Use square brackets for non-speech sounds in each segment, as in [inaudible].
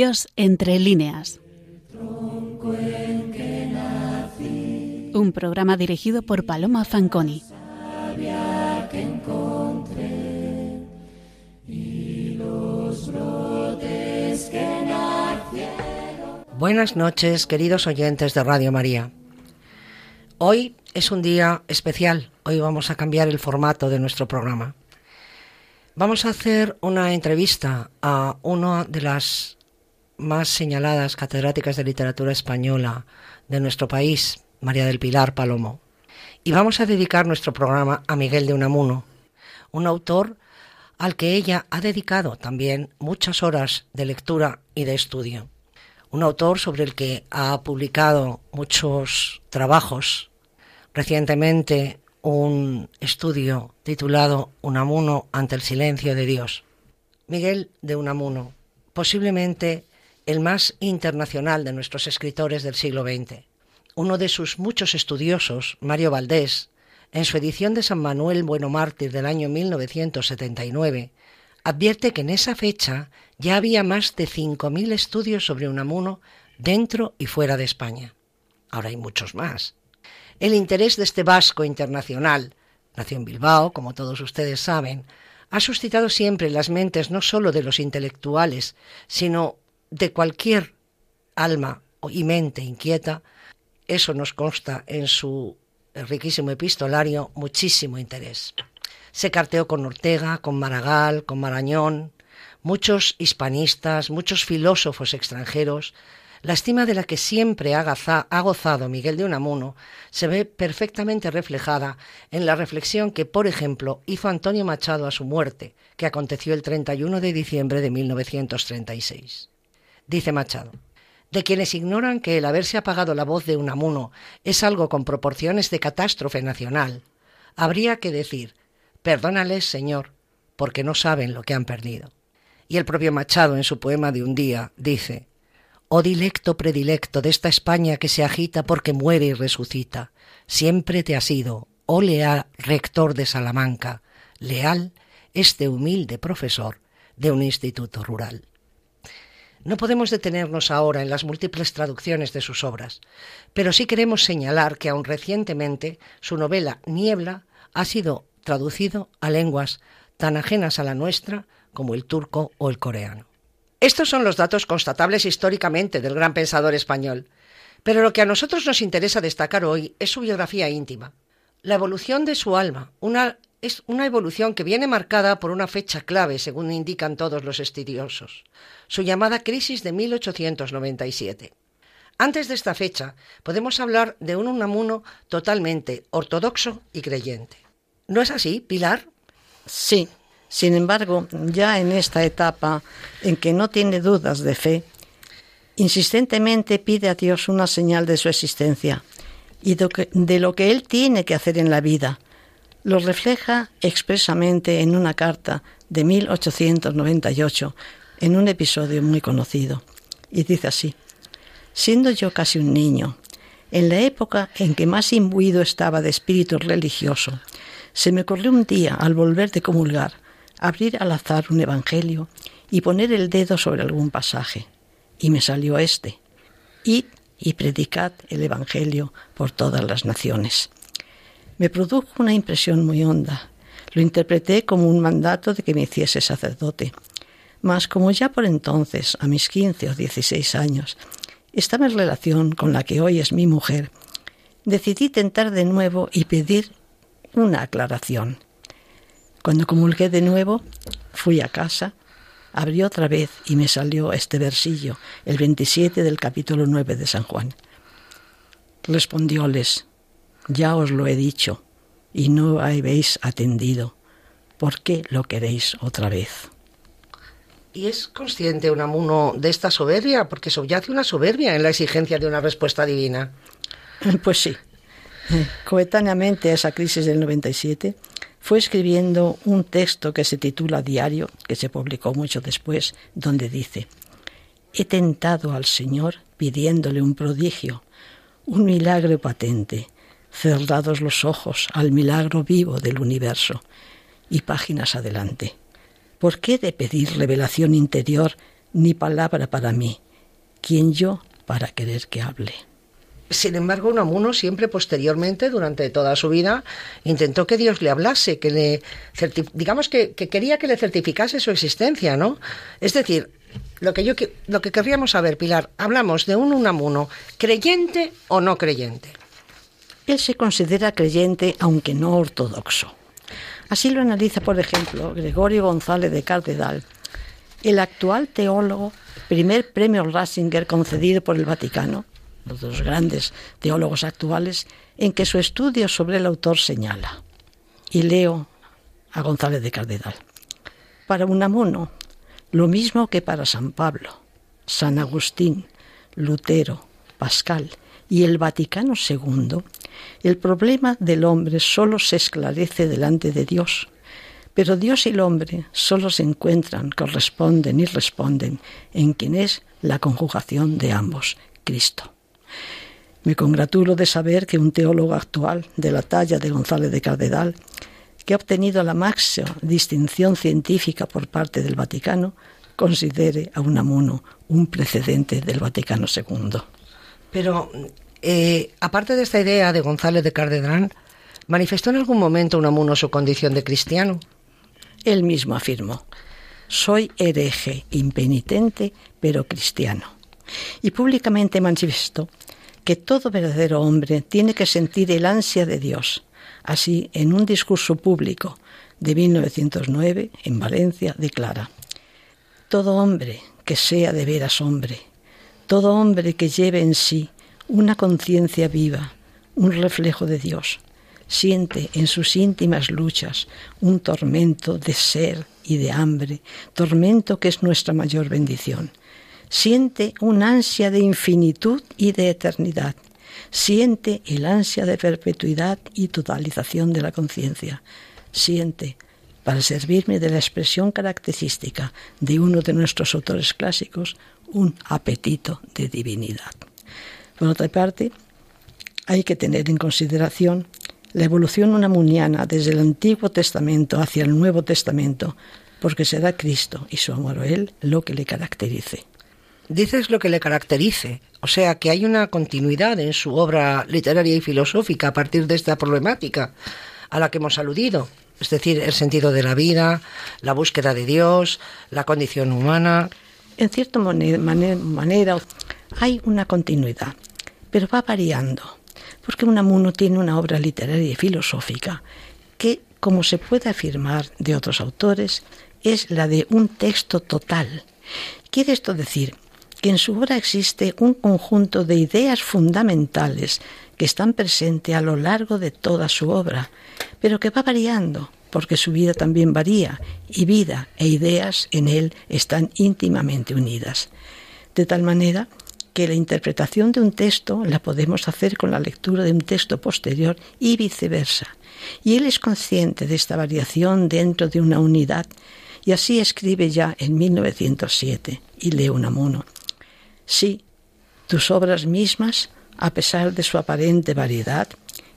Dios entre líneas. Un programa dirigido por Paloma Fanconi. Buenas noches, queridos oyentes de Radio María. Hoy es un día especial. Hoy vamos a cambiar el formato de nuestro programa. Vamos a hacer una entrevista a una de las más señaladas catedráticas de literatura española de nuestro país, María del Pilar Palomo. Y vamos a dedicar nuestro programa a Miguel de Unamuno, un autor al que ella ha dedicado también muchas horas de lectura y de estudio. Un autor sobre el que ha publicado muchos trabajos. Recientemente un estudio titulado Unamuno ante el silencio de Dios. Miguel de Unamuno, posiblemente el más internacional de nuestros escritores del siglo XX. Uno de sus muchos estudiosos, Mario Valdés, en su edición de San Manuel Bueno Mártir del año 1979, advierte que en esa fecha ya había más de 5.000 estudios sobre Unamuno dentro y fuera de España. Ahora hay muchos más. El interés de este vasco internacional, nació en Bilbao, como todos ustedes saben, ha suscitado siempre las mentes no sólo de los intelectuales, sino de cualquier alma y mente inquieta, eso nos consta en su riquísimo epistolario, muchísimo interés. Se carteó con Ortega, con Maragall, con Marañón, muchos hispanistas, muchos filósofos extranjeros. La estima de la que siempre ha, ha gozado Miguel de Unamuno se ve perfectamente reflejada en la reflexión que, por ejemplo, hizo Antonio Machado a su muerte, que aconteció el 31 de diciembre de 1936. Dice Machado, de quienes ignoran que el haberse apagado la voz de Unamuno es algo con proporciones de catástrofe nacional, habría que decir, perdónales, Señor, porque no saben lo que han perdido. Y el propio Machado en su poema de un día dice, Oh dilecto predilecto de esta España que se agita porque muere y resucita, siempre te ha sido, oh leal rector de Salamanca, leal este humilde profesor de un instituto rural. No podemos detenernos ahora en las múltiples traducciones de sus obras, pero sí queremos señalar que aun recientemente su novela Niebla ha sido traducido a lenguas tan ajenas a la nuestra como el turco o el coreano. Estos son los datos constatables históricamente del gran pensador español, pero lo que a nosotros nos interesa destacar hoy es su biografía íntima, la evolución de su alma, una es una evolución que viene marcada por una fecha clave, según indican todos los estudiosos, su llamada crisis de 1897. Antes de esta fecha, podemos hablar de un Unamuno totalmente ortodoxo y creyente. ¿No es así, Pilar? Sí. Sin embargo, ya en esta etapa en que no tiene dudas de fe, insistentemente pide a Dios una señal de su existencia y de lo que él tiene que hacer en la vida, lo refleja expresamente en una carta de 1898, en un episodio muy conocido. Y dice así, siendo yo casi un niño, en la época en que más imbuido estaba de espíritu religioso, se me ocurrió un día, al volver de comulgar, abrir al azar un evangelio y poner el dedo sobre algún pasaje. Y me salió este. Id y predicad el evangelio por todas las naciones me produjo una impresión muy honda. Lo interpreté como un mandato de que me hiciese sacerdote. Mas como ya por entonces, a mis quince o dieciséis años, estaba en relación con la que hoy es mi mujer, decidí tentar de nuevo y pedir una aclaración. Cuando comulgué de nuevo, fui a casa, abrí otra vez y me salió este versillo, el 27 del capítulo 9 de San Juan. Respondióles, ya os lo he dicho, y no habéis atendido. ¿Por qué lo queréis otra vez? ¿Y es consciente un amuno de esta soberbia? Porque subyace una soberbia en la exigencia de una respuesta divina. [laughs] Pues sí. Coetáneamente a esa crisis del 97, fue escribiendo un texto que se titula Diario, que se publicó mucho después, donde dice, He tentado al Señor pidiéndole un prodigio, un milagro patente, cerrados los ojos al milagro vivo del universo. Y páginas adelante. ¿Por qué de pedir revelación interior ni palabra para mí, quien yo para querer que hable. Sin embargo, Unamuno siempre posteriormente, durante toda su vida, intentó que Dios le hablase, que le digamos que, quería que le certificase su existencia, ¿no? Es decir, lo que yo lo que querríamos saber, Pilar, hablamos de un Unamuno creyente o no creyente. Él se considera creyente, aunque no ortodoxo. Así lo analiza, por ejemplo, Gregorio González de Cardedal, el actual teólogo, primer premio Ratzinger concedido por el Vaticano, los dos grandes teólogos actuales, en que su estudio sobre el autor señala. Y leo a González de Cardedal. Para Unamuno, lo mismo que para San Pablo, San Agustín, Lutero, Pascal y el Vaticano II, el problema del hombre solo se esclarece delante de Dios. Pero Dios y el hombre solo se encuentran, corresponden y responden en quien es la conjugación de ambos, Cristo. Me congratulo de saber que un teólogo actual de la talla de González de Cardedal, que ha obtenido la máxima distinción científica por parte del Vaticano, considere a Unamuno un precedente del Vaticano II. Pero, eh, aparte de esta idea de González de Cardedal, ¿manifestó en algún momento Unamuno su condición de cristiano? Él mismo afirmó, soy hereje, impenitente, pero cristiano. Y públicamente manifestó que todo verdadero hombre tiene que sentir el ansia de Dios. Así, en un discurso público de 1909 en Valencia, declara, Todo hombre que sea de veras hombre, todo hombre que lleve en sí una conciencia viva, un reflejo de Dios, siente en sus íntimas luchas un tormento de ser y de hambre, tormento que es nuestra mayor bendición. Siente un ansia de infinitud y de eternidad, siente el ansia de perpetuidad y totalización de la conciencia, siente, para servirme de la expresión característica de uno de nuestros autores clásicos, un apetito de divinidad. Por otra parte, hay que tener en consideración la evolución unamuniana desde el Antiguo Testamento hacia el Nuevo Testamento, porque será Cristo y su amor a Él lo que le caracterice dices lo que le caracterice, o sea que hay una continuidad en su obra literaria y filosófica a partir de esta problemática a la que hemos aludido, es decir, el sentido de la vida, la búsqueda de Dios, la condición humana. En cierta manera hay una continuidad, pero va variando, porque Unamuno tiene una obra literaria y filosófica que, como se puede afirmar de otros autores, es la de un texto total. Quiere esto decir que en su obra existe un conjunto de ideas fundamentales que están presentes a lo largo de toda su obra, pero que va variando, porque su vida también varía, y vida e ideas en él están íntimamente unidas. De tal manera que la interpretación de un texto la podemos hacer con la lectura de un texto posterior y viceversa. Y él es consciente de esta variación dentro de una unidad, y así escribe ya en 1907, y lee Unamuno. Sí, tus obras mismas, a pesar de su aparente variedad,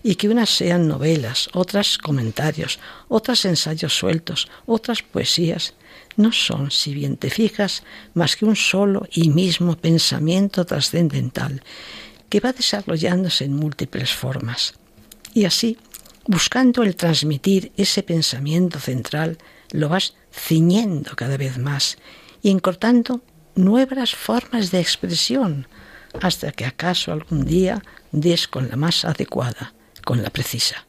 y que unas sean novelas, otras comentarios, otras ensayos sueltos, otras poesías, no son, si bien te fijas, más que un solo y mismo pensamiento trascendental, que va desarrollándose en múltiples formas. Y así, buscando el transmitir ese pensamiento central, lo vas ciñendo cada vez más y encortando nuevas formas de expresión, hasta que acaso algún día des con la más adecuada, con la precisa.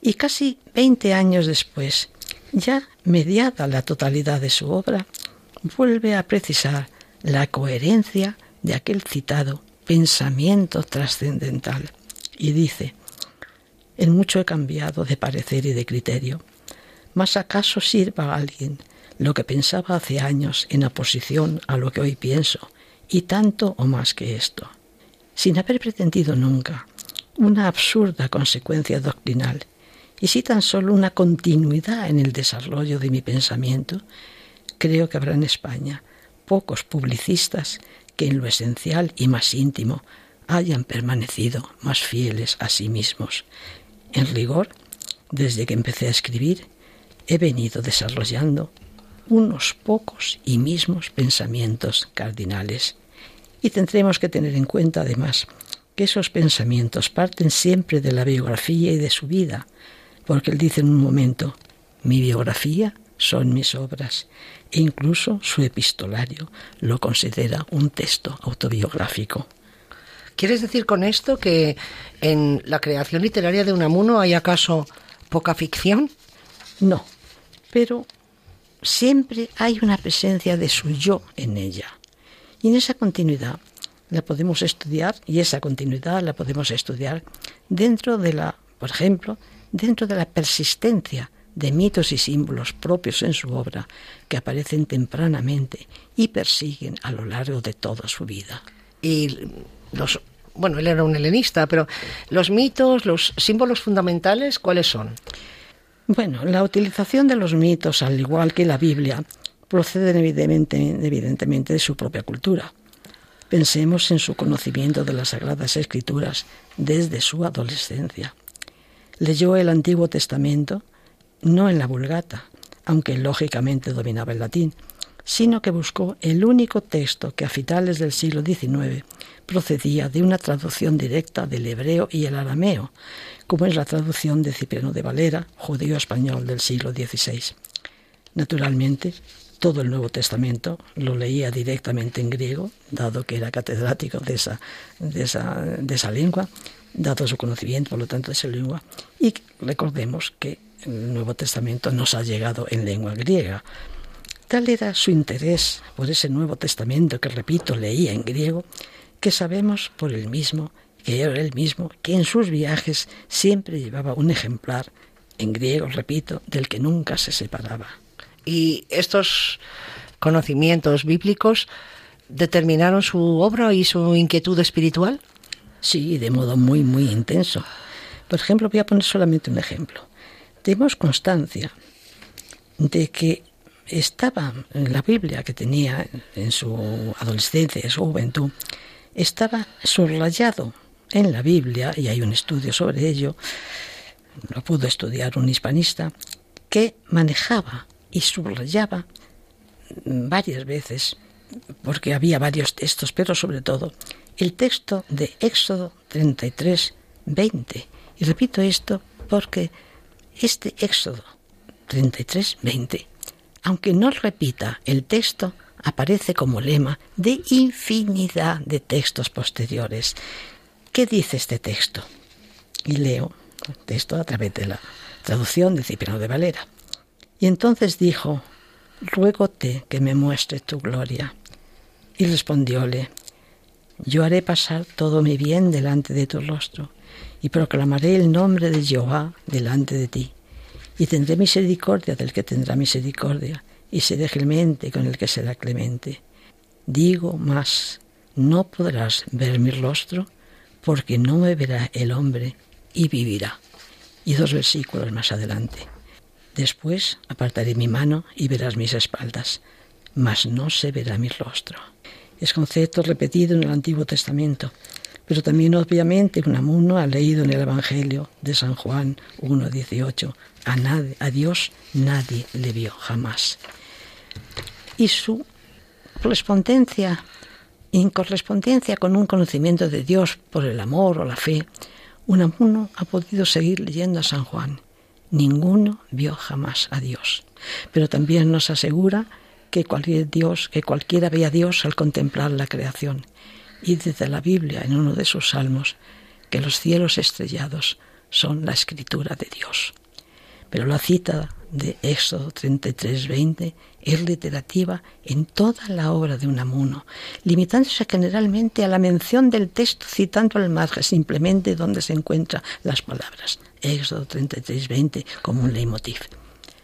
Y casi veinte años después, ya mediada la totalidad de su obra, vuelve a precisar la coherencia de aquel citado pensamiento trascendental y dice, en mucho he cambiado de parecer y de criterio, mas acaso sirva a alguien lo que pensaba hace años en oposición a lo que hoy pienso, y tanto o más que esto, sin haber pretendido nunca una absurda consecuencia doctrinal, y si tan solo una continuidad en el desarrollo de mi pensamiento, creo que habrá en España pocos publicistas que en lo esencial y más íntimo hayan permanecido más fieles a sí mismos. En rigor, desde que empecé a escribir, he venido desarrollando unos pocos y mismos pensamientos cardinales. Y tendremos que tener en cuenta además que esos pensamientos parten siempre de la biografía y de su vida, porque él dice en un momento, mi biografía son mis obras, e incluso su epistolario lo considera un texto autobiográfico. ¿Quieres decir con esto que en la creación literaria de Unamuno hay acaso poca ficción? No, pero siempre hay una presencia de su yo en ella. Y en esa continuidad la podemos estudiar, y esa continuidad la podemos estudiar dentro de la, por ejemplo, dentro de la persistencia de mitos y símbolos propios en su obra que aparecen tempranamente y persiguen a lo largo de toda su vida. Y los bueno, él era un helenista, pero los mitos, los símbolos fundamentales, ¿cuáles son? Bueno, la utilización de los mitos, al igual que la Biblia, proceden evidentemente, evidentemente de su propia cultura. Pensemos en su conocimiento de las Sagradas Escrituras desde su adolescencia. Leyó el Antiguo Testamento no en la Vulgata, aunque lógicamente dominaba el latín, sino que buscó el único texto que a finales del siglo XIX procedía de una traducción directa del hebreo y el arameo, como es la traducción de Cipriano de Valera, judío español del siglo XVI. Naturalmente, todo el Nuevo Testamento lo leía directamente en griego, dado que era catedrático de esa, de esa, de esa lengua, dado su conocimiento, por lo tanto, de esa lengua. Y recordemos que el Nuevo Testamento nos ha llegado en lengua griega. Tal era su interés por ese Nuevo Testamento que, repito, leía en griego, que sabemos por él mismo, que era él mismo, que en sus viajes siempre llevaba un ejemplar, en griego, repito, del que nunca se separaba. ¿Y estos conocimientos bíblicos determinaron su obra y su inquietud espiritual? Sí, de modo muy, muy intenso. Por ejemplo, voy a poner solamente un ejemplo. Tenemos constancia de que estaba en la Biblia que tenía en su adolescencia, en su juventud, estaba subrayado en la Biblia, y hay un estudio sobre ello, lo pudo estudiar un hispanista, que manejaba y subrayaba varias veces, porque había varios textos, pero sobre todo el texto de Éxodo 33, 20. Y repito esto porque este Éxodo 33, 20 aunque no repita el texto, aparece como lema de infinidad de textos posteriores. ¿Qué dice este texto? Y leo el texto a través de la traducción de Cipriano de Valera. Y entonces dijo, ruégote que me muestre tu gloria. Y respondióle, yo haré pasar todo mi bien delante de tu rostro, y proclamaré el nombre de Jehová delante de ti y tendré misericordia del que tendrá misericordia, y seré clemente con el que será clemente. Digo más, no podrás ver mi rostro, porque no me verá el hombre y vivirá. Y dos versículos más adelante. Después apartaré mi mano y verás mis espaldas, mas no se verá mi rostro. Es concepto repetido en el Antiguo Testamento, pero también obviamente Unamuno ha leído en el Evangelio de San Juan 1.18, a, a Dios nadie le vio jamás. Y su correspondencia, en correspondencia con un conocimiento de Dios por el amor o la fe, Unamuno ha podido seguir leyendo a San Juan. Ninguno vio jamás a Dios. Pero también nos asegura que cualquier Dios, que cualquiera ve a Dios al contemplar la creación y desde la Biblia en uno de sus salmos que los cielos estrellados son la escritura de Dios. Pero la cita de Éxodo 33:20 es literativa en toda la obra de Unamuno, limitándose generalmente a la mención del texto citando al margen simplemente donde se encuentran las palabras. Éxodo 33:20 como un leitmotiv.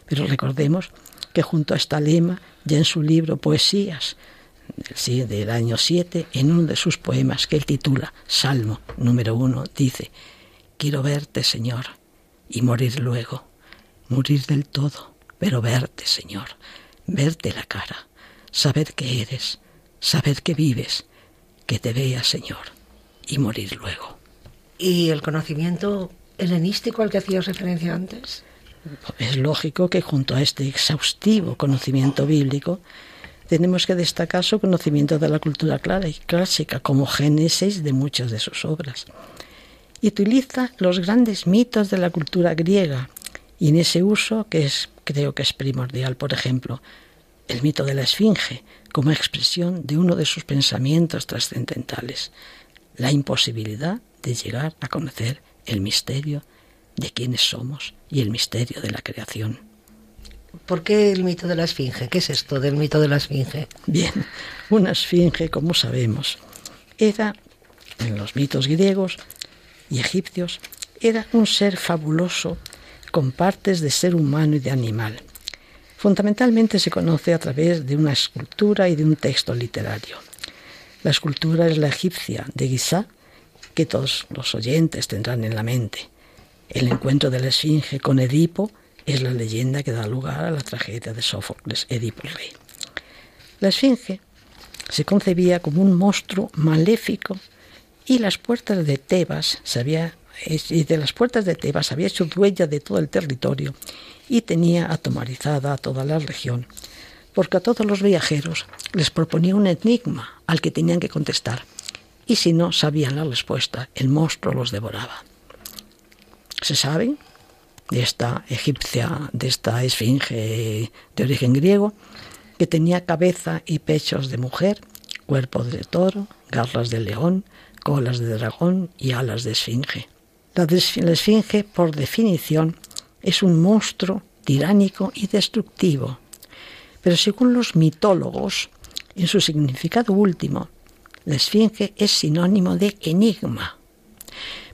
Pero recordemos que junto a esta lema, ya en su libro Poesías, sí, del año 7, en uno de sus poemas que él titula Salmo número uno, dice, Quiero verte, Señor, y morir luego, morir del todo, pero verte, Señor, verte la cara, saber que eres, saber que vives, que te vea, Señor, y morir luego. ¿Y el conocimiento helenístico al que hacías referencia antes? es lógico que junto a este exhaustivo conocimiento bíblico, tenemos que destacar su conocimiento de la cultura clásica como génesis de muchas de sus obras. Y utiliza los grandes mitos de la cultura griega y en ese uso que es, creo que es primordial, por ejemplo, el mito de la Esfinge como expresión de uno de sus pensamientos trascendentales, la imposibilidad de llegar a conocer el misterio de quiénes somos y el misterio de la creación. ¿Por qué el mito de la Esfinge? ¿Qué es esto del mito de la Esfinge? Bien, una Esfinge, como sabemos, era, en los mitos griegos y egipcios, era un ser fabuloso con partes de ser humano y de animal. Fundamentalmente se conoce a través de una escultura y de un texto literario. La escultura es la egipcia de Giza, que todos los oyentes tendrán en la mente. El encuentro de la Esfinge con Edipo es la leyenda que da lugar a la tragedia de Sófocles, Edipo el rey. La Esfinge se concebía como un monstruo maléfico y las puertas de Tebas se y de las puertas de Tebas había hecho dueña de todo el territorio y tenía atomarizada a toda la región, porque a todos los viajeros les proponía un enigma al que tenían que contestar, y si no sabían la respuesta, el monstruo los devoraba. Se sabe de esta egipcia, de esta esfinge de origen griego, que tenía cabeza y pechos de mujer, cuerpo de toro, garras de león, colas de dragón y alas de esfinge. La, esfinge, por definición, es un monstruo tiránico y destructivo. Pero según los mitólogos, en su significado último, la esfinge es sinónimo de enigma.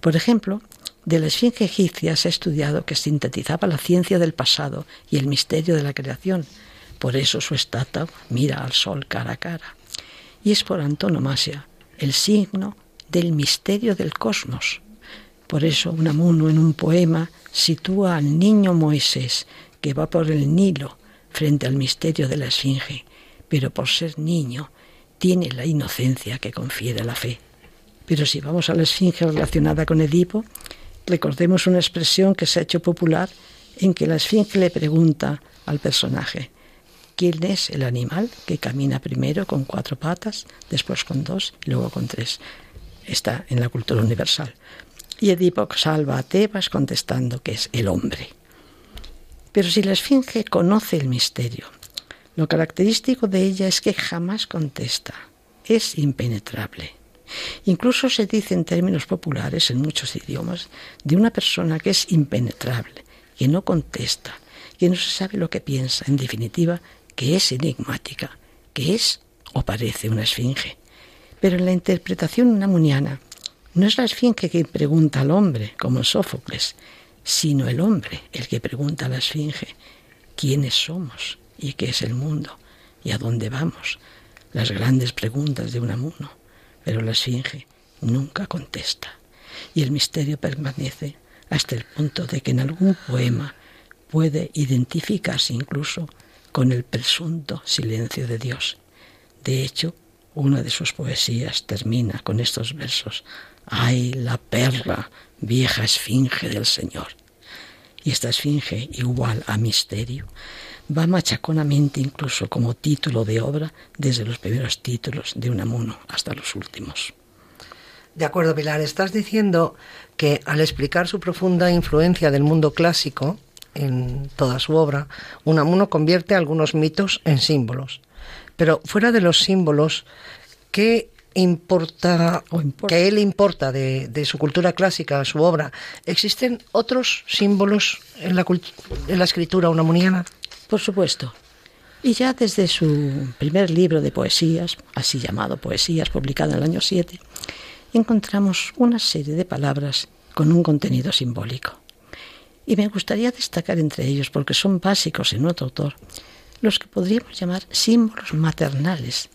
Por ejemplo, de la esfinge egipcia se ha estudiado que sintetizaba la ciencia del pasado y el misterio de la creación. Por eso su estatua mira al sol cara a cara. Y es por antonomasia el signo del misterio del cosmos. Por eso Unamuno en un poema sitúa al niño Moisés que va por el Nilo frente al misterio de la esfinge, pero por ser niño tiene la inocencia que confiere la fe. Pero si vamos a la esfinge relacionada con Edipo, Recordemos una expresión que se ha hecho popular en que la esfinge le pregunta al personaje, ¿quién es el animal que camina primero con cuatro patas, después con dos y luego con tres? Está en la cultura universal. Y Edipo salva a Tebas contestando que es el hombre. Pero si la esfinge conoce el misterio, lo característico de ella es que jamás contesta, es impenetrable. Incluso se dice en términos populares en muchos idiomas de una persona que es impenetrable, que no contesta, que no se sabe lo que piensa, en definitiva, que es enigmática, que es o parece una esfinge. Pero en la interpretación unamuniana no es la esfinge que pregunta al hombre, como Sófocles, sino el hombre el que pregunta a la esfinge quiénes somos y qué es el mundo y a dónde vamos, las grandes preguntas de Unamuno pero la esfinge nunca contesta. Y el misterio permanece hasta el punto de que en algún poema puede identificarse incluso con el presunto silencio de Dios. De hecho, una de sus poesías termina con estos versos. ¡Ay, la perla, vieja esfinge del Señor! Y esta esfinge, igual a misterio, va machaconamente incluso como título de obra desde los primeros títulos de Unamuno hasta los últimos. De acuerdo, Pilar, estás diciendo que al explicar su profunda influencia del mundo clásico en toda su obra, Unamuno convierte algunos mitos en símbolos. Pero fuera de los símbolos, ¿qué importa, que él importa de, de, su cultura clásica, su obra? ¿Existen otros símbolos en la, en la escritura unamuniana? Por supuesto. Y ya desde su primer libro de poesías, así llamado Poesías, publicado en el año 7, encontramos una serie de palabras con un contenido simbólico. Y me gustaría destacar entre ellos, porque son básicos en otro autor, los que podríamos llamar símbolos maternales,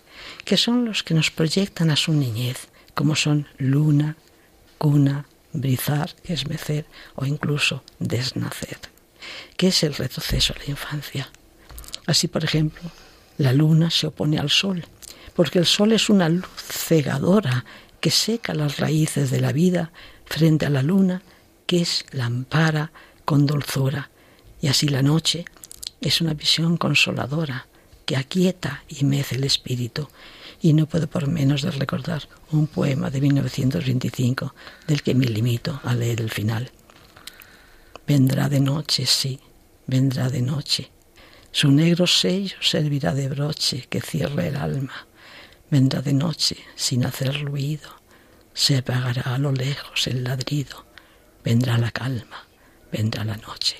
que son los que nos proyectan a su niñez, como son luna, cuna, brizar, esmecer o incluso desnacer que es el retroceso a la infancia. Así, por ejemplo, la luna se opone al sol, porque el sol es una luz cegadora que seca las raíces de la vida frente a la luna, que es la ampara con dulzura, Y así la noche es una visión consoladora que aquieta y mece el espíritu. Y no puedo por menos de recordar un poema de 1925 del que me limito a leer el final. Vendrá de noche, sí, vendrá de noche. Su negro sello servirá de broche que cierre el alma. Vendrá de noche sin hacer ruido. Se apagará a lo lejos el ladrido. Vendrá la calma, vendrá la noche.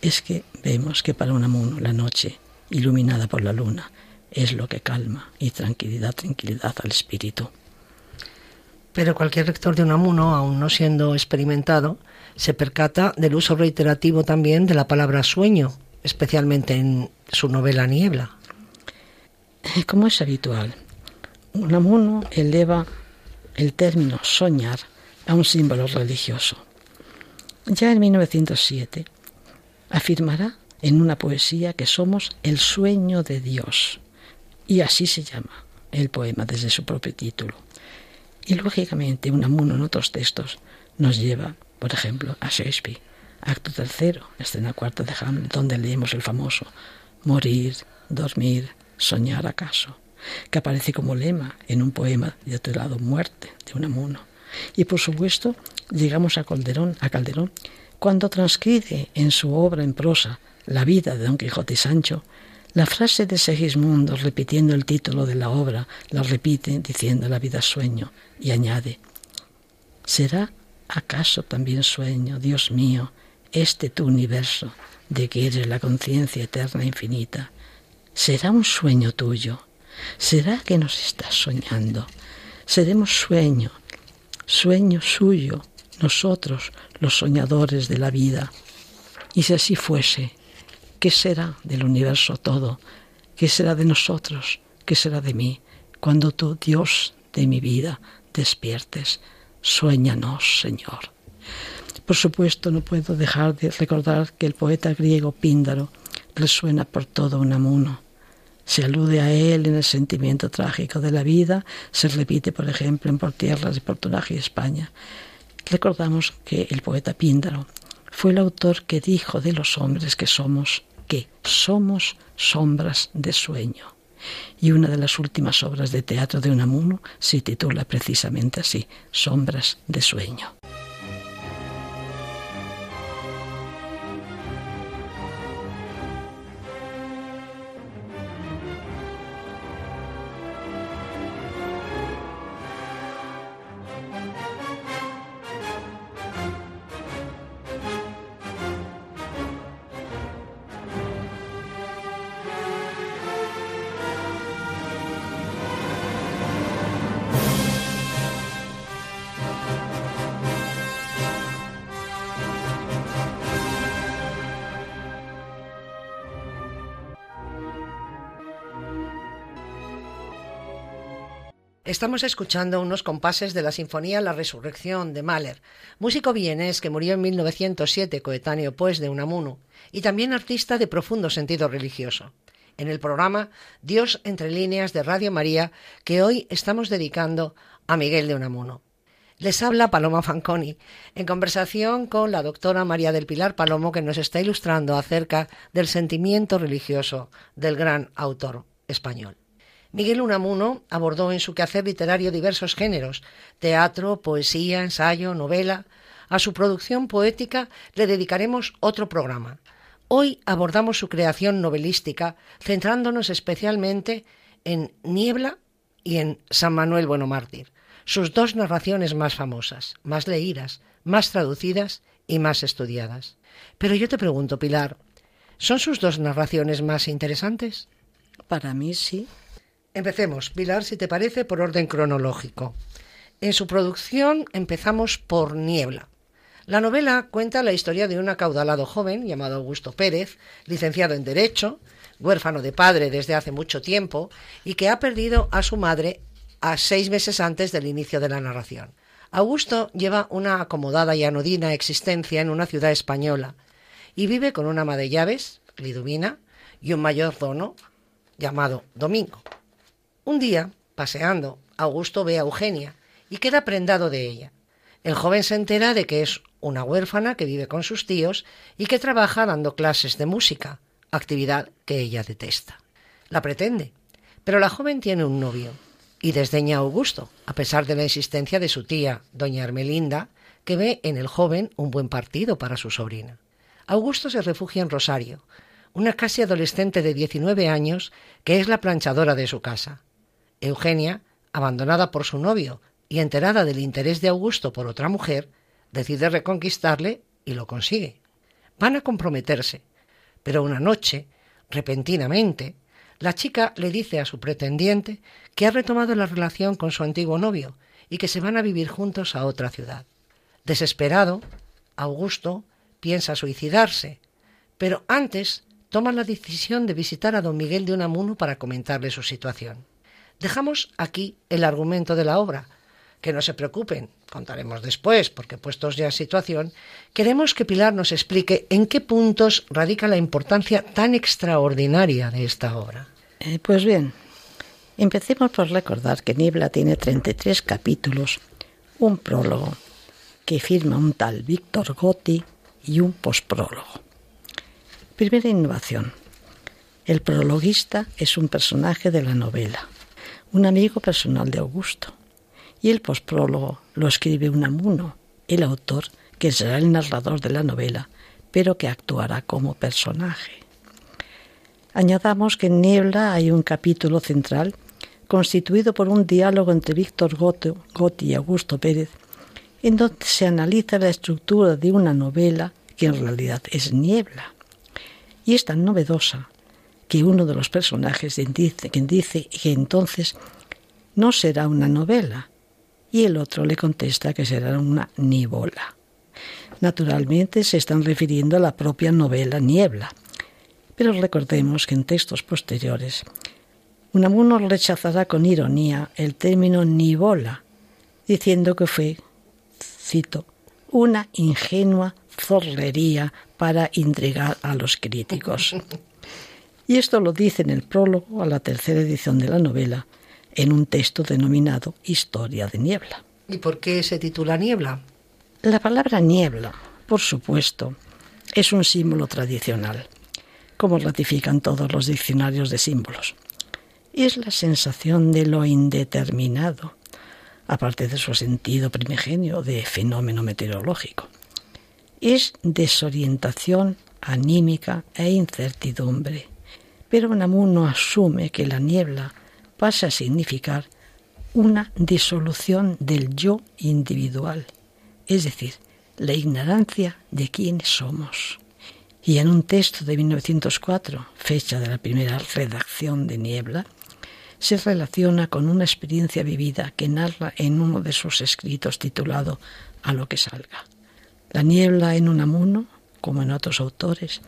Es que vemos que para Unamuno la noche, iluminada por la luna, es lo que calma y tranquilidad, tranquilidad al espíritu. Pero cualquier lector de Unamuno, aún no siendo experimentado, se percata del uso reiterativo también de la palabra sueño, especialmente en su novela Niebla. Como es habitual, Unamuno eleva el término soñar a un símbolo religioso. Ya en 1907 afirmará en una poesía que somos el sueño de Dios. Y así se llama el poema desde su propio título. Y lógicamente Unamuno en otros textos nos lleva, por ejemplo, a Shakespeare, acto tercero, escena cuarta de Hamlet, donde leemos el famoso morir, dormir, soñar acaso, que aparece como lema en un poema titulado Muerte de Unamuno. Y por supuesto, llegamos a Calderón, a Calderón cuando transcribe en su obra en prosa La vida de Don Quijote y Sancho, la frase de Segismundo, repitiendo el título de la obra, la repite diciendo la vida sueño y añade, ¿será acaso también sueño, Dios mío, este tu universo, de que eres la conciencia eterna e infinita? ¿Será un sueño tuyo? ¿Será que nos estás soñando? Seremos sueño, sueño suyo, nosotros los soñadores de la vida. Y si así fuese, ¿Qué será del universo todo? ¿Qué será de nosotros? ¿Qué será de mí? Cuando tú, Dios de mi vida, despiertes, suéñanos, Señor. Por supuesto, no puedo dejar de recordar que el poeta griego Píndaro resuena por todo un amuno. Se alude a él en el sentimiento trágico de la vida, se repite, por ejemplo, en Por Tierras de Portugal y España. Recordamos que el poeta Píndaro fue el autor que dijo de los hombres que somos somos sombras de sueño. Y una de las últimas obras de teatro de Unamuno se titula precisamente así, Sombras de sueño. Estamos escuchando unos compases de la Sinfonía La Resurrección de Mahler, músico vienés que murió en 1907, coetáneo pues de Unamuno, y también artista de profundo sentido religioso. En el programa Dios entre líneas de Radio María, que hoy estamos dedicando a Miguel de Unamuno. Les habla Paloma Fanconi, en conversación con la doctora María del Pilar Palomo, que nos está ilustrando acerca del sentimiento religioso del gran autor español. Miguel Unamuno abordó en su quehacer literario diversos géneros, teatro, poesía, ensayo, novela. A su producción poética le dedicaremos otro programa. Hoy abordamos su creación novelística, centrándonos especialmente en Niebla y en San Manuel Bueno Mártir, sus dos narraciones más famosas, más leídas, más traducidas y más estudiadas. Pero yo te pregunto, Pilar, ¿son sus dos narraciones más interesantes? Para mí sí. Empecemos, Pilar, si te parece, por orden cronológico. En su producción empezamos por Niebla. La novela cuenta la historia de un acaudalado joven llamado Augusto Pérez, licenciado en Derecho, huérfano de padre desde hace mucho tiempo y que ha perdido a su madre a seis meses antes del inicio de la narración. Augusto lleva una acomodada y anodina existencia en una ciudad española y vive con una ama de llaves, Liduvina, y un mayordomo llamado Domingo. Un día, paseando, Augusto ve a Eugenia y queda prendado de ella. El joven se entera de que es una huérfana que vive con sus tíos y que trabaja dando clases de música, actividad que ella detesta. La pretende, pero la joven tiene un novio y desdeña a Augusto, a pesar de la insistencia de su tía, doña Hermelinda, que ve en el joven un buen partido para su sobrina. Augusto se refugia en Rosario, una casi adolescente de 19 años que es la planchadora de su casa. Eugenia, abandonada por su novio y enterada del interés de Augusto por otra mujer, decide reconquistarle y lo consigue. Van a comprometerse, pero una noche, repentinamente, la chica le dice a su pretendiente que ha retomado la relación con su antiguo novio y que se van a vivir juntos a otra ciudad. Desesperado, Augusto piensa suicidarse, pero antes toma la decisión de visitar a don Miguel de Unamuno para comentarle su situación. Dejamos aquí el argumento de la obra. Que no se preocupen, contaremos después, porque puestos ya en situación, queremos que Pilar nos explique en qué puntos radica la importancia tan extraordinaria de esta obra. Eh, pues bien, empecemos por recordar que Niebla tiene 33 capítulos, un prólogo que firma un tal Víctor Gotti y un posprólogo. Primera innovación. El prologuista es un personaje de la novela, un amigo personal de Augusto, y el posprólogo lo escribe Unamuno, el autor que será el narrador de la novela, pero que actuará como personaje. Añadamos que en Niebla hay un capítulo central constituido por un diálogo entre Víctor Gotti y Augusto Pérez, en donde se analiza la estructura de una novela que en realidad es niebla. Y es tan novedosa que uno de los personajes dice, quien dice que entonces no será una novela, y el otro le contesta que será una nibola. Naturalmente se están refiriendo a la propia novela Niebla, pero recordemos que en textos posteriores Unamuno rechazará con ironía el término nibola, diciendo que fue, cito, una ingenua zorrería para intrigar a los críticos. Y esto lo dice en el prólogo a la tercera edición de la novela, en un texto denominado Historia de Niebla. ¿Y por qué se titula Niebla? La palabra niebla, por supuesto, es un símbolo tradicional como ratifican todos los diccionarios de símbolos. es la sensación de lo indeterminado, aparte de su sentido primigenio de fenómeno meteorológico. Es desorientación anímica e incertidumbre. Pero Unamuno asume que la niebla pasa a significar una disolución del yo individual, es decir, la ignorancia de quiénes somos. Y en un texto de 1904, fecha de la primera redacción de Niebla, se relaciona con una experiencia vivida que narra en uno de sus escritos titulado A lo que salga. La niebla en Unamuno, como en otros autores,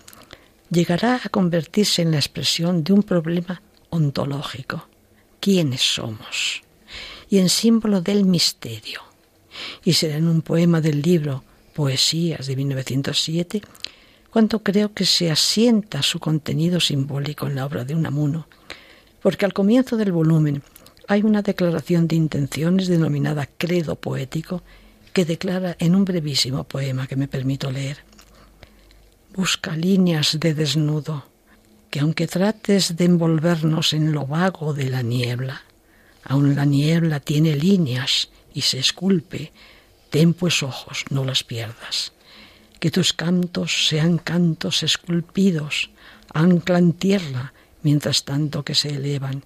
llegará a convertirse en la expresión de un problema ontológico. ¿Quiénes somos? Y en símbolo del misterio. Y será en un poema del libro Poesías de 1907 cuanto creo que se asienta su contenido simbólico en la obra de Unamuno, porque al comienzo del volumen hay una declaración de intenciones denominada credo poético que declara en un brevísimo poema que me permito leer. Busca líneas de desnudo, que aunque trates de envolvernos en lo vago de la niebla, aun la niebla tiene líneas y se esculpe, ten pues ojos, no las pierdas que tus cantos sean cantos esculpidos, anclan tierra mientras tanto que se elevan.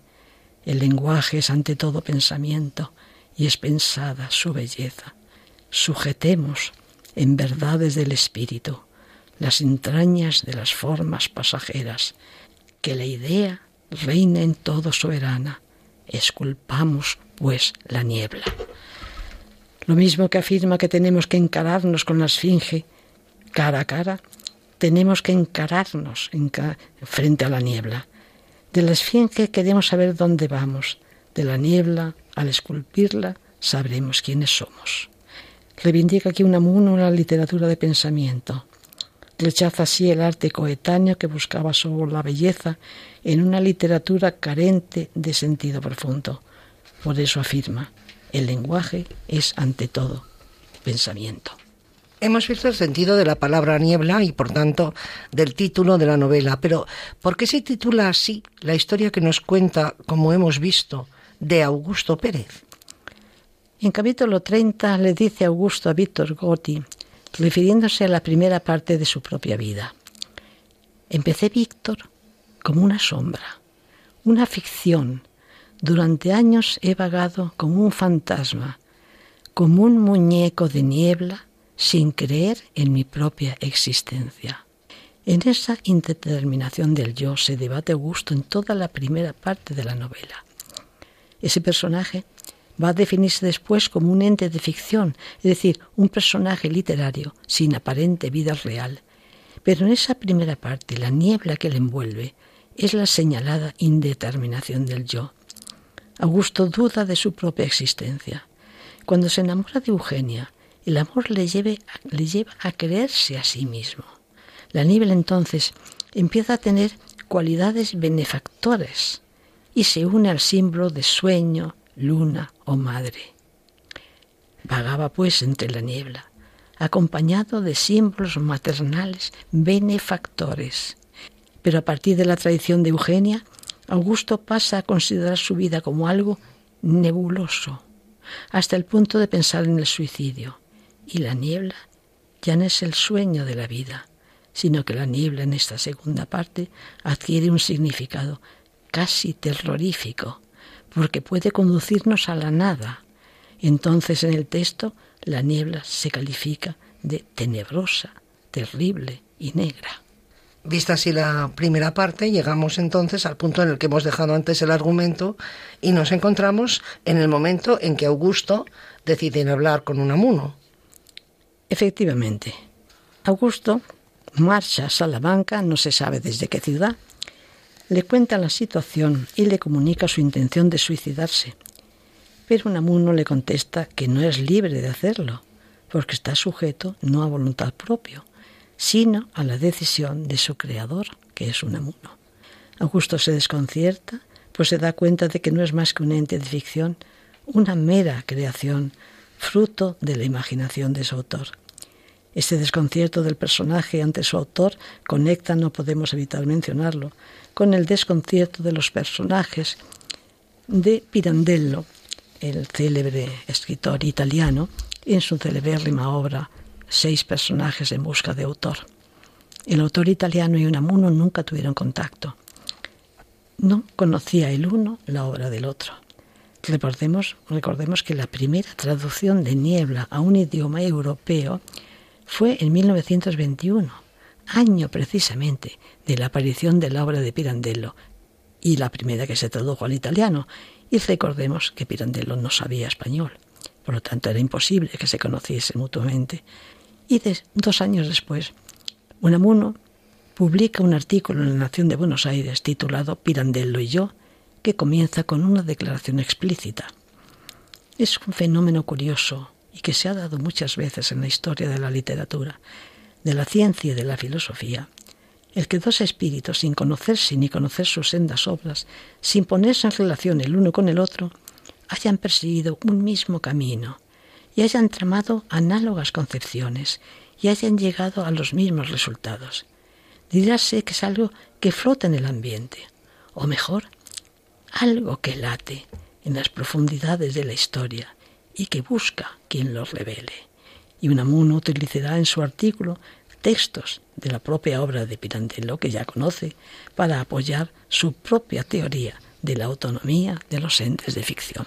El lenguaje es ante todo pensamiento y es pensada su belleza. Sujetemos en verdades del espíritu las entrañas de las formas pasajeras, que la idea reina en todo soberana. Esculpamos, pues, la niebla. Lo mismo que afirma que tenemos que encararnos con la esfinge cara a cara, tenemos que encararnos frente a la niebla. De la esfinge queremos saber dónde vamos. De la niebla, al esculpirla, sabremos quiénes somos. Reivindica aquí Unamuno una literatura de pensamiento. Rechaza así el arte coetáneo que buscaba solo la belleza en una literatura carente de sentido profundo. Por eso afirma, el lenguaje es ante todo pensamiento. Hemos visto el sentido de la palabra niebla y por tanto del título de la novela, pero ¿por qué se titula así la historia que nos cuenta, como hemos visto, de Augusto Pérez? En capítulo 30 le dice Augusto a Víctor Gotti, refiriéndose a la primera parte de su propia vida. Empecé, Víctor, como una sombra, una ficción. Durante años he vagado como un fantasma, como un muñeco de niebla sin creer en mi propia existencia. En esa indeterminación del yo se debate Augusto en toda la primera parte de la novela. Ese personaje va a definirse después como un ente de ficción, es decir, un personaje literario sin aparente vida real. Pero en esa primera parte, la niebla que le envuelve es la señalada indeterminación del yo. Augusto duda de su propia existencia. Cuando se enamora de Eugenia, el amor le, le lleva a creerse a sí mismo. La niebla entonces empieza a tener cualidades benefactores y se une al símbolo de sueño, luna o madre. Vagaba pues entre la niebla, acompañado de símbolos maternales benefactores. Pero a partir de la tradición de Eugenia, Augusto pasa a considerar su vida como algo nebuloso, hasta el punto de pensar en el suicidio y la niebla ya no es el sueño de la vida, sino que la niebla en esta segunda parte adquiere un significado casi terrorífico, porque puede conducirnos a la nada. Entonces en el texto la niebla se califica de tenebrosa, terrible y negra. Vista así la primera parte, llegamos entonces al punto en el que hemos dejado antes el argumento y nos encontramos en el momento en que Augusto decide hablar con un amuno. Efectivamente, Augusto marcha a Salamanca, no se sabe desde qué ciudad, le cuenta la situación y le comunica su intención de suicidarse. Pero Unamuno le contesta que no es libre de hacerlo, porque está sujeto no a voluntad propia, sino a la decisión de su creador, que es Unamuno. Augusto se desconcierta, pues se da cuenta de que no es más que un ente de ficción, una mera creación fruto de la imaginación de su autor. Este desconcierto del personaje ante su autor conecta, no podemos evitar mencionarlo, con el desconcierto de los personajes de Pirandello, el célebre escritor italiano, en su celebérrima obra Seis personajes en busca de autor. El autor italiano y Unamuno nunca tuvieron contacto. No conocía el uno la obra del otro. Recordemos, recordemos que la primera traducción de Niebla a un idioma europeo fue en 1921, año precisamente de la aparición de la obra de Pirandello y la primera que se tradujo al italiano. Y recordemos que Pirandello no sabía español, por lo tanto era imposible que se conociese mutuamente. Y dos años después, Unamuno publica un artículo en la Nación de Buenos Aires titulado Pirandello y yo, que comienza con una declaración explícita. Es un fenómeno curioso y que se ha dado muchas veces en la historia de la literatura, de la ciencia y de la filosofía, el que dos espíritus, sin conocerse ni conocer sus sendas obras, sin ponerse en relación el uno con el otro, hayan perseguido un mismo camino y hayan tramado análogas concepciones y hayan llegado a los mismos resultados. Diráse que es algo que flota en el ambiente, o mejor, algo que late en las profundidades de la historia y que busca quien lo revele. Y Unamuno utilizará en su artículo textos de la propia obra de Pirandello que ya conoce para apoyar su propia teoría de la autonomía de los entes de ficción.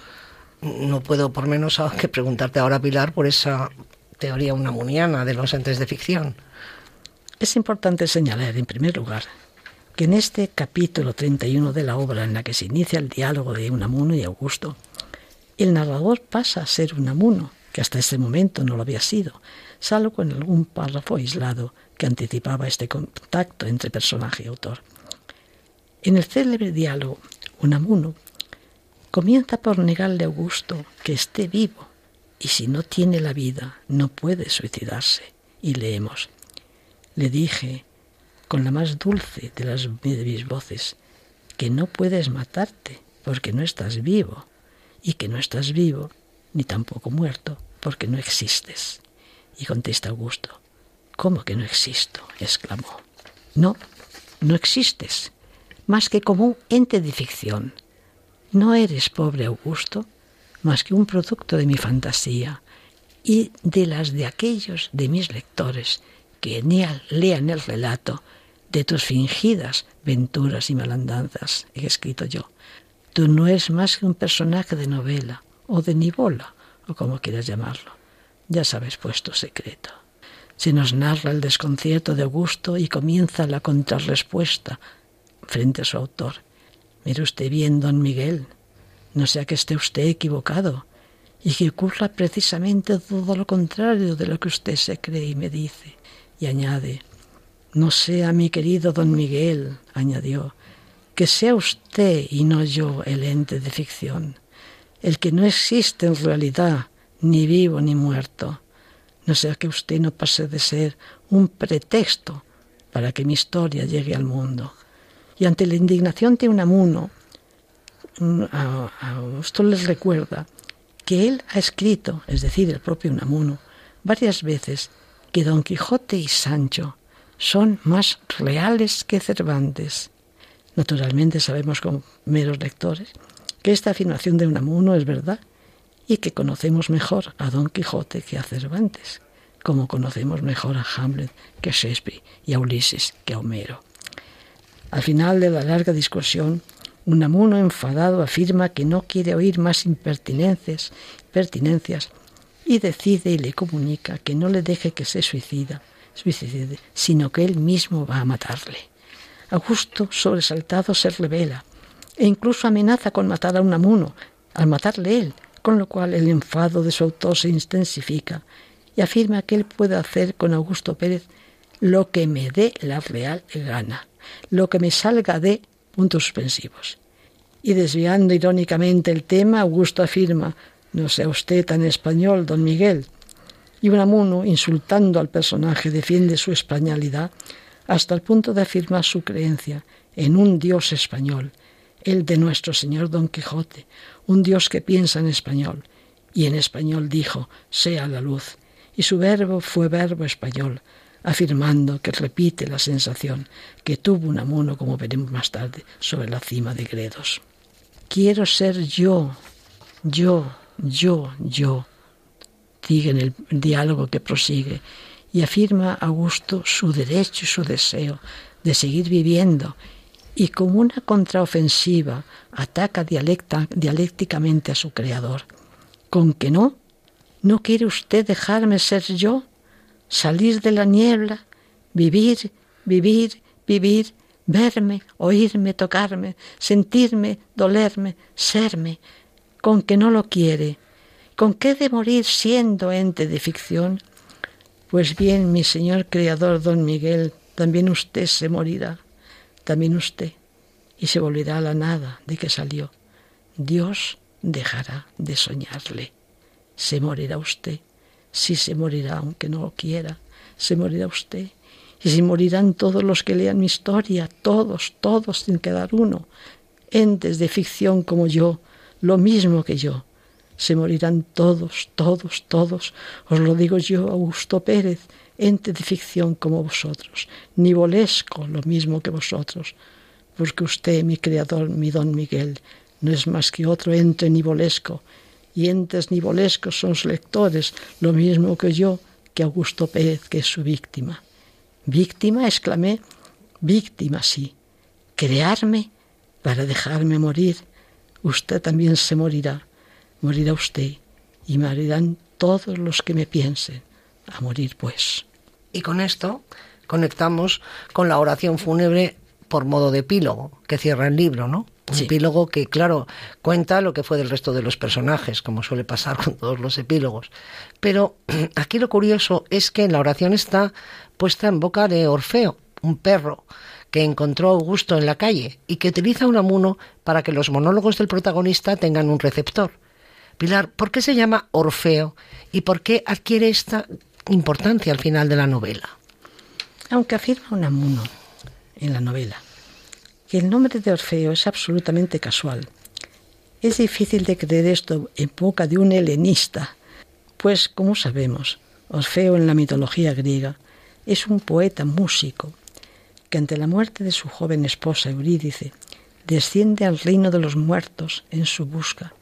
No puedo por menos que preguntarte ahora, Pilar, por esa teoría unamuniana de los entes de ficción. Es importante señalar, en primer lugar, que en este capítulo 31 de la obra en la que se inicia el diálogo de Unamuno y Augusto, el narrador pasa a ser Unamuno, que hasta ese momento no lo había sido, salvo con algún párrafo aislado que anticipaba este contacto entre personaje y autor. En el célebre diálogo, Unamuno comienza por negarle a Augusto que esté vivo y si no tiene la vida no puede suicidarse. Y leemos, le dije con la más dulce de las mis voces, que no puedes matarte porque no estás vivo, y que no estás vivo ni tampoco muerto porque no existes. Y contesta Augusto, ¿cómo que no existo? exclamó. No, no existes, más que como un ente de ficción. No eres, pobre Augusto, más que un producto de mi fantasía y de las de aquellos de mis lectores que lean el relato de tus fingidas venturas y malandanzas, he escrito yo. Tú no eres más que un personaje de novela, o de nivola, o como quieras llamarlo. Ya sabes pues tu secreto. Se nos narra el desconcierto de Augusto y comienza la contrarrespuesta frente a su autor. Mire usted bien, don Miguel, no sea que esté usted equivocado y que ocurra precisamente todo lo contrario de lo que usted se cree y me dice. Y añade, no sea mi querido don Miguel, añadió, que sea usted y no yo el ente de ficción, el que no existe en realidad, ni vivo ni muerto. No sea que usted no pase de ser un pretexto para que mi historia llegue al mundo. Y ante la indignación de Unamuno, a, a esto les recuerda que él ha escrito, es decir, el propio Unamuno, varias veces que Don Quijote y Sancho son más reales que Cervantes. Naturalmente sabemos como meros lectores que esta afirmación de Unamuno es verdad y que conocemos mejor a Don Quijote que a Cervantes, como conocemos mejor a Hamlet que a Shakespeare y a Ulises que a Homero. Al final de la larga discusión, Unamuno enfadado afirma que no quiere oír más impertinencias, pertinencias y decide y le comunica que no le deje que se suicida, suicide, sino que él mismo va a matarle. Augusto, sobresaltado, se revela e incluso amenaza con matar a Unamuno, al matarle él, con lo cual el enfado de su autor se intensifica y afirma que él puede hacer con Augusto Pérez lo que me dé la real gana, lo que me salga de puntos suspensivos. Y desviando irónicamente el tema, Augusto afirma, no sea usted tan español, don Miguel. Y Unamuno, insultando al personaje, defiende su españolidad hasta el punto de afirmar su creencia en un Dios español, el de nuestro Señor Don Quijote, un Dios que piensa en español. Y en español dijo, sea la luz. Y su verbo fue verbo español, afirmando que repite la sensación que tuvo un amuno, como veremos más tarde, sobre la cima de Gredos. Quiero ser yo, yo, yo, yo, sigue en el diálogo que prosigue, y afirma Augusto su derecho y su deseo de seguir viviendo, y como una contraofensiva ataca dialécticamente a su creador. ¿Con que no? ¿No quiere usted dejarme ser yo? salir de la niebla, vivir, vivir, vivir, verme, oírme, tocarme, sentirme, dolerme, serme, con que no lo quiere. ¿Con qué de morir siendo ente de ficción? Pues bien, mi señor creador don Miguel, también usted se morirá, también usted, y se volverá a la nada de que salió. Dios dejará de soñarle. Se morirá usted si se morirá aunque no lo quiera, se morirá usted. Y si morirán todos los que lean mi historia, todos, todos, sin quedar uno, entes de ficción como yo, lo mismo que yo. Se morirán todos, todos, todos. Os lo digo yo, Augusto Pérez, ente de ficción como vosotros, nivolesco lo mismo que vosotros, porque usted, mi creador, mi don Miguel, no es más que otro ente nivolesco y entes nivolescos son sus lectores, lo mismo que yo, que Augusto Pérez, que es su víctima. Víctima, exclamé, víctima, sí. Crearme para dejarme morir. Usted también se morirá, morirá usted, y morirán todos los que me piensen. A morir, pues. Y con esto conectamos con la oración fúnebre por modo de epílogo que cierra el libro, ¿no? Un epílogo que, claro, cuenta lo que fue del resto de los personajes, como suele pasar con todos los epílogos. Pero [clears throat] aquí lo curioso es que la oración está puesta en boca de Orfeo, un perro que encontró Augusto en la calle y que utiliza un amuno para que los monólogos del protagonista tengan un receptor. Pilar, ¿por qué se llama Orfeo y por qué adquiere esta importancia al final de la novela? Aunque afirma un amuno en la novela, que el nombre de Orfeo es absolutamente casual. Es difícil de creer esto en boca de un helenista, pues, como sabemos, Orfeo en la mitología griega es un poeta músico que ante la muerte de su joven esposa Eurídice desciende al reino de los muertos en su busca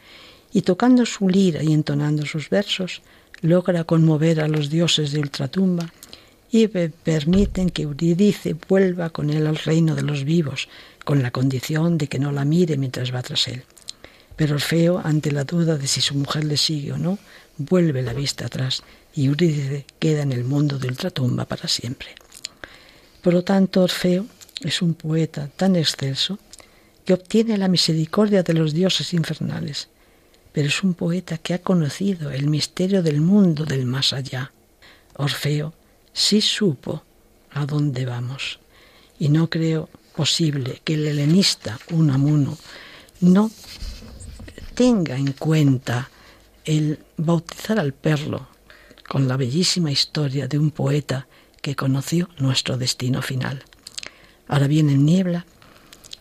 y tocando su lira y entonando sus versos logra conmover a los dioses de ultratumba y permiten que Eurídice vuelva con él al reino de los vivos, con la condición de que no la mire mientras va tras él. Pero Orfeo, ante la duda de si su mujer le sigue o no, vuelve la vista atrás y Eurídice queda en el mundo de ultratumba para siempre. Por lo tanto, Orfeo es un poeta tan excelso que obtiene la misericordia de los dioses infernales, pero es un poeta que ha conocido el misterio del mundo del más allá. Orfeo sí supo a dónde vamos, y no creo posible que el helenista Unamuno no tenga en cuenta el bautizar al perlo con la bellísima historia de un poeta que conoció nuestro destino final. Ahora bien, en Niebla,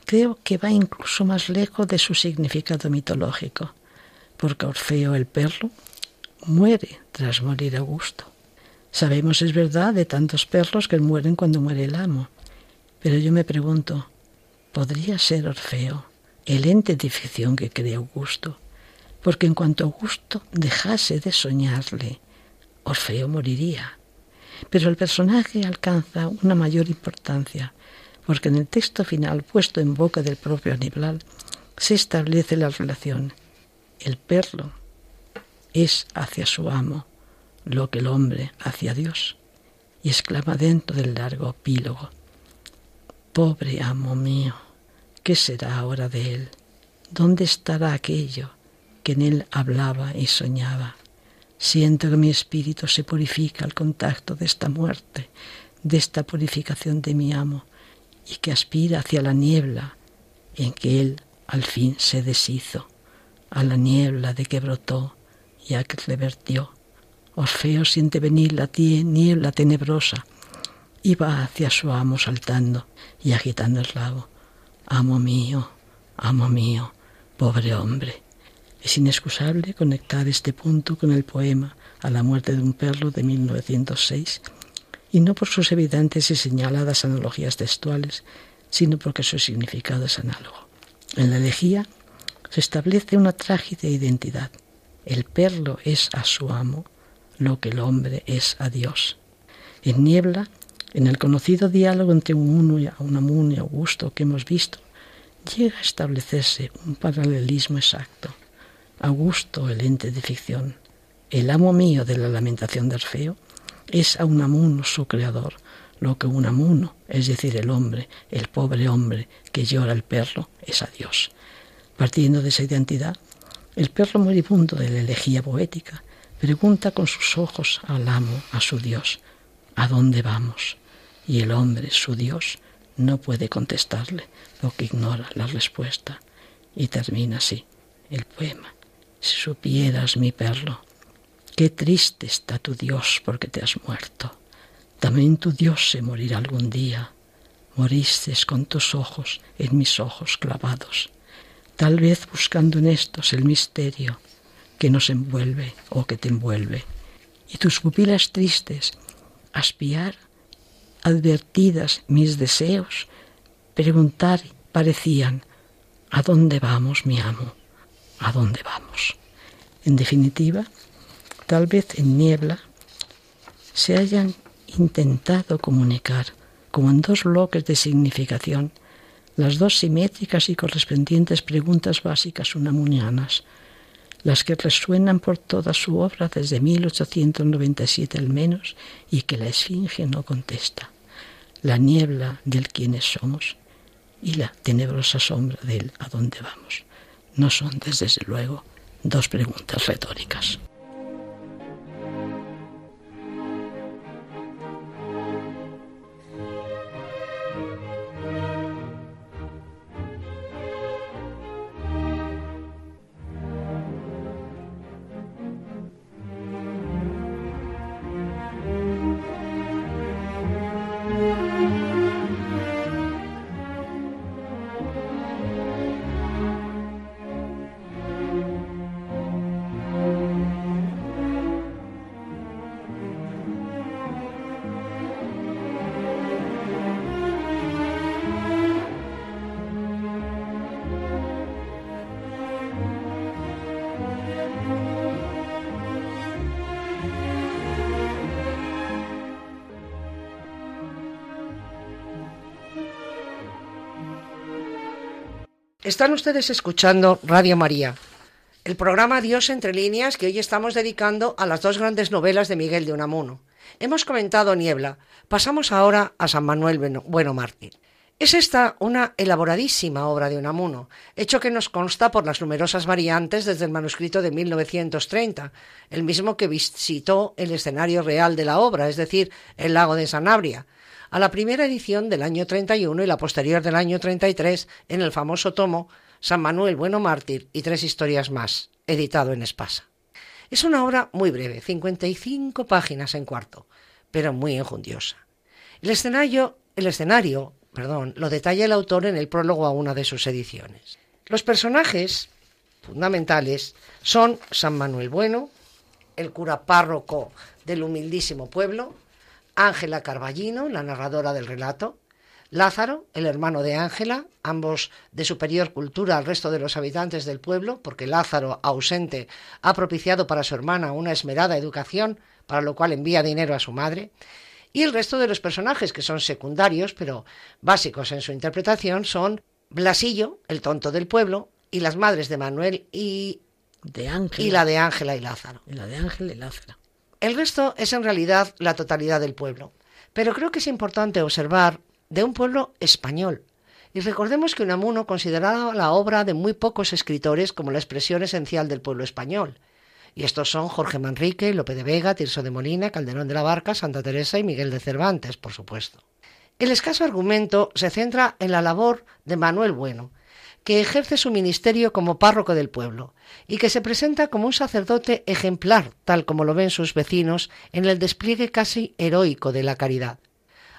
creo que va incluso más lejos de su significado mitológico, porque Orfeo el perro muere tras morir Augusto. Sabemos, es verdad, de tantos perros que mueren cuando muere el amo, pero yo me pregunto, ¿podría ser Orfeo el ente de ficción que cree Augusto? Porque en cuanto Augusto dejase de soñarle, Orfeo moriría. Pero el personaje alcanza una mayor importancia, porque en el texto final puesto en boca del propio Aníbal se establece la relación. El perro es hacia su amo lo que el hombre hacia Dios, y exclama dentro del largo epílogo, Pobre amo mío, ¿qué será ahora de él? ¿Dónde estará aquello que en él hablaba y soñaba? Siento que mi espíritu se purifica al contacto de esta muerte, de esta purificación de mi amo, y que aspira hacia la niebla en que él al fin se deshizo, a la niebla de que brotó y a que revertió. Orfeo siente venir la niebla tenebrosa y va hacia su amo saltando y agitando el rabo. Amo mío, amo mío, pobre hombre. Es inexcusable conectar este punto con el poema A la muerte de un perro de 1906, y no por sus evidentes y señaladas analogías textuales, sino porque su significado es análogo. En la elegía se establece una trágica identidad. El perro es a su amo lo que el hombre es a Dios. En Niebla, en el conocido diálogo entre un y un y Augusto que hemos visto, llega a establecerse un paralelismo exacto. Augusto, el ente de ficción, el amo mío de la lamentación de Orfeo, es a Unamuno su creador, lo que Unamuno, es decir, el hombre, el pobre hombre que llora el perro, es a Dios. Partiendo de esa identidad, el perro moribundo de la elegía poética pregunta con sus ojos al amo, a su Dios, ¿a dónde vamos? Y el hombre, su Dios, no puede contestarle, lo que ignora la respuesta. Y termina así el poema. Si supieras, mi perro, qué triste está tu Dios porque te has muerto. También tu Dios se morirá algún día. Moriste con tus ojos en mis ojos clavados, tal vez buscando en estos el misterio que nos envuelve o que te envuelve. Y tus pupilas tristes, aspiar, advertidas mis deseos, preguntar parecían, ¿a dónde vamos, mi amo? ¿A dónde vamos? En definitiva, tal vez en niebla se hayan intentado comunicar, como en dos bloques de significación, las dos simétricas y correspondientes preguntas básicas unamunianas, las que resuenan por toda su obra desde 1897 al menos y que la Esfinge no contesta. La niebla del quiénes somos y la tenebrosa sombra del a dónde vamos. No son, desde luego, dos preguntas retóricas. Están ustedes escuchando Radio María, el programa Dios entre líneas que hoy estamos dedicando a las dos grandes novelas de Miguel de Unamuno. Hemos comentado Niebla, pasamos ahora a San Manuel Bueno Mártir. Es esta una elaboradísima obra de Unamuno, hecho que nos consta por las numerosas variantes desde el manuscrito de 1930, el mismo que visitó el escenario real de la obra, es decir, el lago de Sanabria, a la primera edición del año 31 y la posterior del año 33 en el famoso tomo San Manuel Bueno Mártir y tres historias más, editado en Espasa. Es una obra muy breve, 55 páginas en cuarto, pero muy enjundiosa. El escenario, el escenario perdón, lo detalla el autor en el prólogo a una de sus ediciones. Los personajes fundamentales son San Manuel Bueno, el cura párroco del humildísimo pueblo, Ángela Carballino, la narradora del relato, Lázaro, el hermano de Ángela, ambos de superior cultura al resto de los habitantes del pueblo, porque Lázaro, ausente, ha propiciado para su hermana una esmerada educación, para lo cual envía dinero a su madre, y el resto de los personajes, que son secundarios, pero básicos en su interpretación, son Blasillo, el tonto del pueblo, y las madres de Manuel y, de Ángela. y la de Ángela y Lázaro. Y la de Ángela y Lázaro. El resto es en realidad la totalidad del pueblo. Pero creo que es importante observar de un pueblo español. Y recordemos que Unamuno consideraba la obra de muy pocos escritores como la expresión esencial del pueblo español. Y estos son Jorge Manrique, Lope de Vega, Tirso de Molina, Calderón de la Barca, Santa Teresa y Miguel de Cervantes, por supuesto. El escaso argumento se centra en la labor de Manuel Bueno, que ejerce su ministerio como párroco del pueblo y que se presenta como un sacerdote ejemplar, tal como lo ven sus vecinos, en el despliegue casi heroico de la caridad,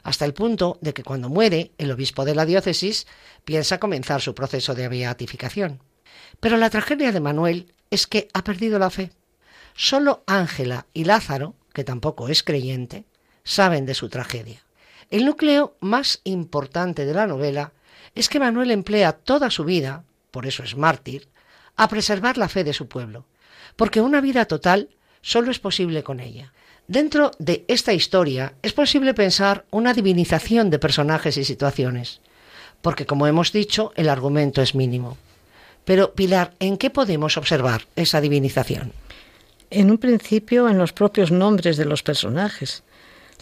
hasta el punto de que cuando muere, el obispo de la diócesis piensa comenzar su proceso de beatificación. Pero la tragedia de Manuel es que ha perdido la fe. Solo Ángela y Lázaro, que tampoco es creyente, saben de su tragedia. El núcleo más importante de la novela es que Manuel emplea toda su vida, por eso es mártir, a preservar la fe de su pueblo, porque una vida total solo es posible con ella. Dentro de esta historia es posible pensar una divinización de personajes y situaciones, porque como hemos dicho, el argumento es mínimo. Pero, Pilar, ¿en qué podemos observar esa divinización? En un principio, en los propios nombres de los personajes.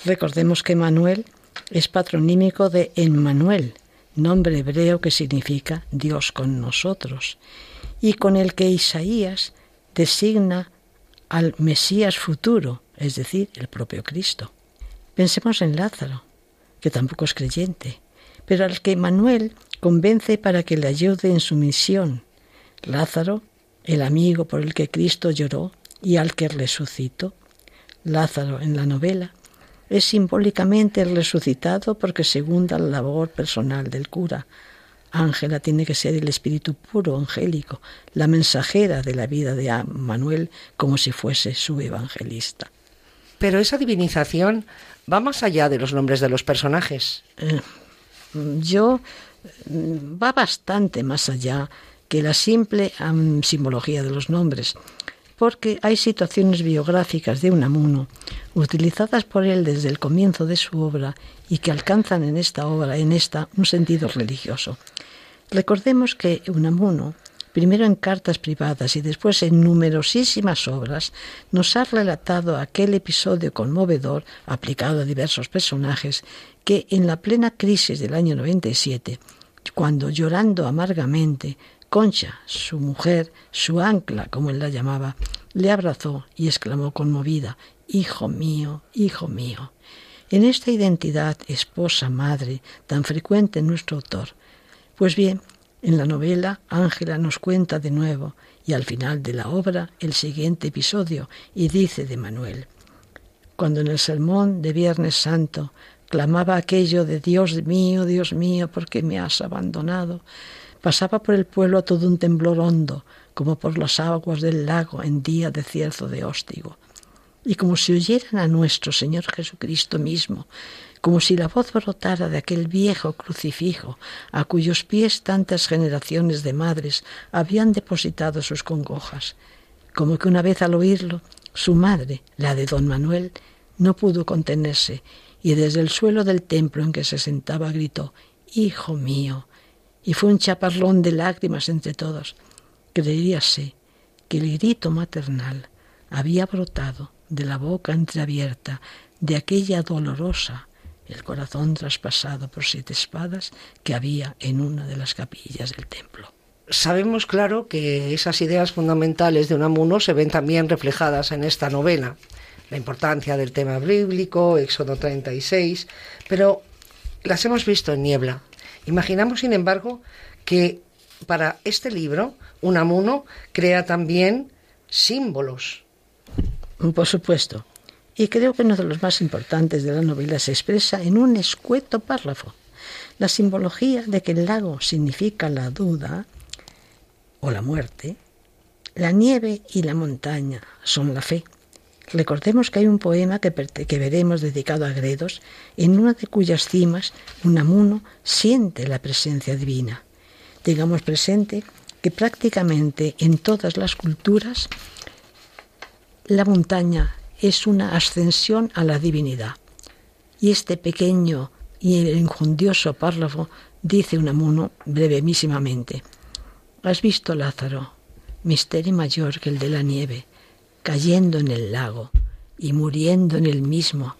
Recordemos que Manuel es patronímico de Emmanuel, nombre hebreo que significa Dios con nosotros, y con el que Isaías designa al Mesías futuro, es decir, el propio Cristo. Pensemos en Lázaro, que tampoco es creyente, pero al que Manuel convence para que le ayude en su misión. Lázaro, el amigo por el que Cristo lloró y al que resucitó. Lázaro en la novela es simbólicamente el resucitado porque segunda la labor personal del cura. Ángela tiene que ser el espíritu puro, angélico, la mensajera de la vida de Manuel como si fuese su evangelista. Pero esa divinización va más allá de los nombres de los personajes. Eh, yo mm, va bastante más allá que la simple simbología de los nombres porque hay situaciones biográficas de Unamuno utilizadas por él desde el comienzo de su obra y que alcanzan en esta obra, en esta, un sentido religioso. Recordemos que Unamuno, primero en cartas privadas y después en numerosísimas obras, nos ha relatado aquel episodio conmovedor aplicado a diversos personajes que en la plena crisis del año 97, cuando llorando amargamente Concha, su mujer, su ancla, como él la llamaba, le abrazó y exclamó conmovida, Hijo mío, hijo mío. En esta identidad esposa, madre, tan frecuente en nuestro autor. Pues bien, en la novela Ángela nos cuenta de nuevo, y al final de la obra, el siguiente episodio, y dice de Manuel. Cuando en el sermón de Viernes Santo clamaba aquello de Dios mío, Dios mío, ¿por qué me has abandonado? Pasaba por el pueblo todo un temblor hondo, como por las aguas del lago en día de cierzo de óstigo. Y como si oyeran a nuestro Señor Jesucristo mismo, como si la voz brotara de aquel viejo crucifijo a cuyos pies tantas generaciones de madres habían depositado sus congojas, como que una vez al oírlo, su madre, la de don Manuel, no pudo contenerse y desde el suelo del templo en que se sentaba gritó, Hijo mío, y fue un chaparrón de lágrimas entre todos. Creíase que el grito maternal había brotado de la boca entreabierta de aquella dolorosa, el corazón traspasado por siete espadas que había en una de las capillas del templo. Sabemos, claro, que esas ideas fundamentales de Unamuno se ven también reflejadas en esta novela. La importancia del tema bíblico, Éxodo 36, pero las hemos visto en niebla. Imaginamos, sin embargo, que para este libro Unamuno crea también símbolos. Por supuesto. Y creo que uno de los más importantes de la novela se expresa en un escueto párrafo. La simbología de que el lago significa la duda o la muerte, la nieve y la montaña son la fe. Recordemos que hay un poema que, veremos dedicado a Gredos, en una de cuyas cimas Unamuno siente la presencia divina. Digamos presente que prácticamente en todas las culturas la montaña es una ascensión a la divinidad. Y este pequeño y injundioso párrafo dice Unamuno brevísimamente, Has visto, Lázaro, misterio mayor que el de la nieve, cayendo en el lago y muriendo en el mismo,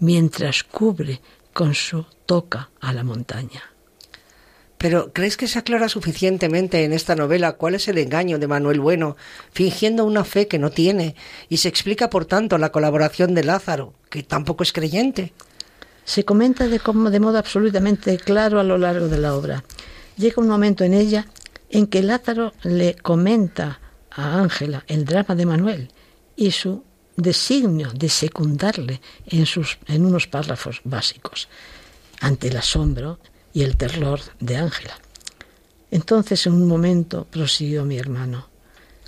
mientras cubre con su toca a la montaña. Pero ¿crees que se aclara suficientemente en esta novela cuál es el engaño de Manuel Bueno, fingiendo una fe que no tiene, y se explica por tanto la colaboración de Lázaro, que tampoco es creyente? Se comenta de, como, de modo absolutamente claro a lo largo de la obra. Llega un momento en ella en que Lázaro le comenta a Ángela el drama de Manuel y su designio de secundarle en, sus, en unos párrafos básicos. Ante el asombro, y el terror de Ángela. Entonces en un momento prosiguió mi hermano.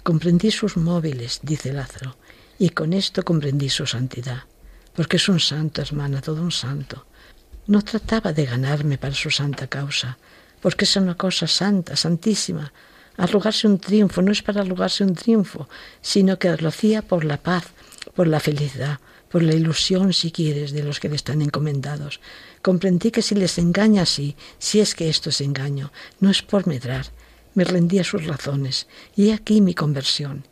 Comprendí sus móviles, dice Lázaro, y con esto comprendí su santidad, porque es un santo, hermana, todo un santo. No trataba de ganarme para su santa causa, porque es una cosa santa, santísima. Arrugarse un triunfo no es para arrugarse un triunfo, sino que lo hacía por la paz, por la felicidad, por la ilusión, si quieres, de los que le están encomendados. Comprendí que si les engaña así, si es que esto es engaño, no es por medrar, me rendí a sus razones, y he aquí mi conversión.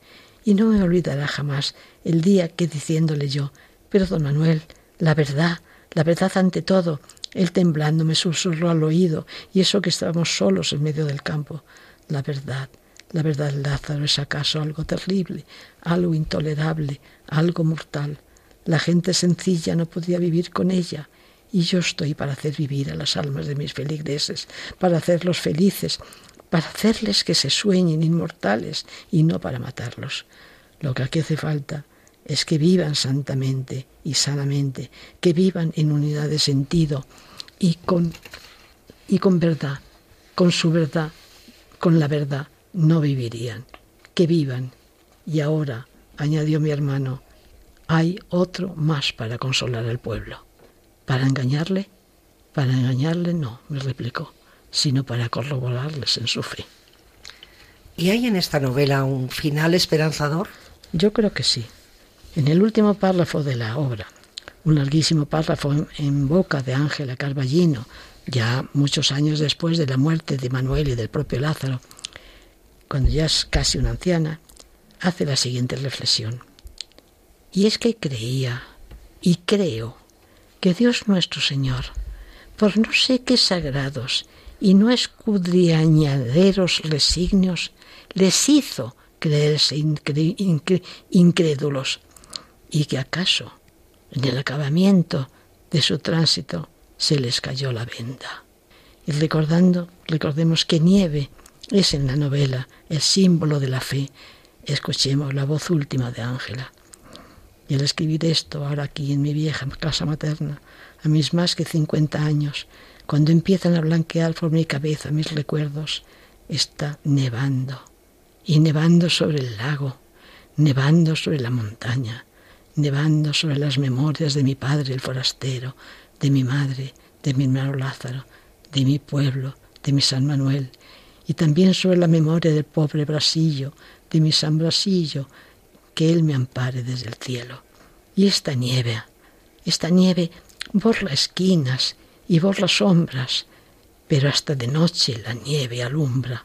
Y no me olvidará jamás el día que diciéndole yo, pero don Manuel, la verdad, la verdad ante todo, él temblando me susurró al oído, y eso que estábamos solos en medio del campo, la verdad, la verdad, Lázaro, es acaso algo terrible, algo intolerable, algo mortal. La gente sencilla no podía vivir con ella, y yo estoy para hacer vivir a las almas de mis feligreses, para hacerlos felices, para hacerles que se sueñen inmortales y no para matarlos. Lo que aquí hace falta es que vivan santamente y sanamente, que vivan en unidad de sentido y con, y con verdad, con su verdad, con la verdad, no vivirían. Que vivan. Y ahora, añadió mi hermano, hay otro más para consolar al pueblo. ¿Para engañarle? Para engañarle no, me replicó, sino para corroborarles en su fe. ¿Y hay en esta novela un final esperanzador? Yo creo que sí. En el último párrafo de la obra, un larguísimo párrafo en, boca de Ángela Carballino, ya muchos años después de la muerte de Manuel y del propio Lázaro, cuando ya es casi una anciana, hace la siguiente reflexión. Y es que creía y creo que Dios nuestro Señor, por no sé qué sagrados y no escudriñaderos resignios, les hizo creerse incrédulos y que acaso en el acabamiento de su tránsito se les cayó la venda. Y recordando, recordemos que nieve es en la novela el símbolo de la fe, escuchemos la voz última de Ángela. Y al escribir esto ahora aquí en mi vieja casa materna, a mis más que 50 años, cuando empiezan a blanquear por mi cabeza mis recuerdos, está nevando. Y nevando sobre el lago, nevando sobre la montaña, nevando sobre las memorias de mi padre el forastero, de mi madre, de mi hermano Lázaro, de mi pueblo, de mi San Manuel, y también sobre la memoria del pobre Brasillo, de mi San Brasillo, que Él me ampare desde el cielo. Y esta nieve, esta nieve borra esquinas y borra sombras, pero hasta de noche la nieve alumbra.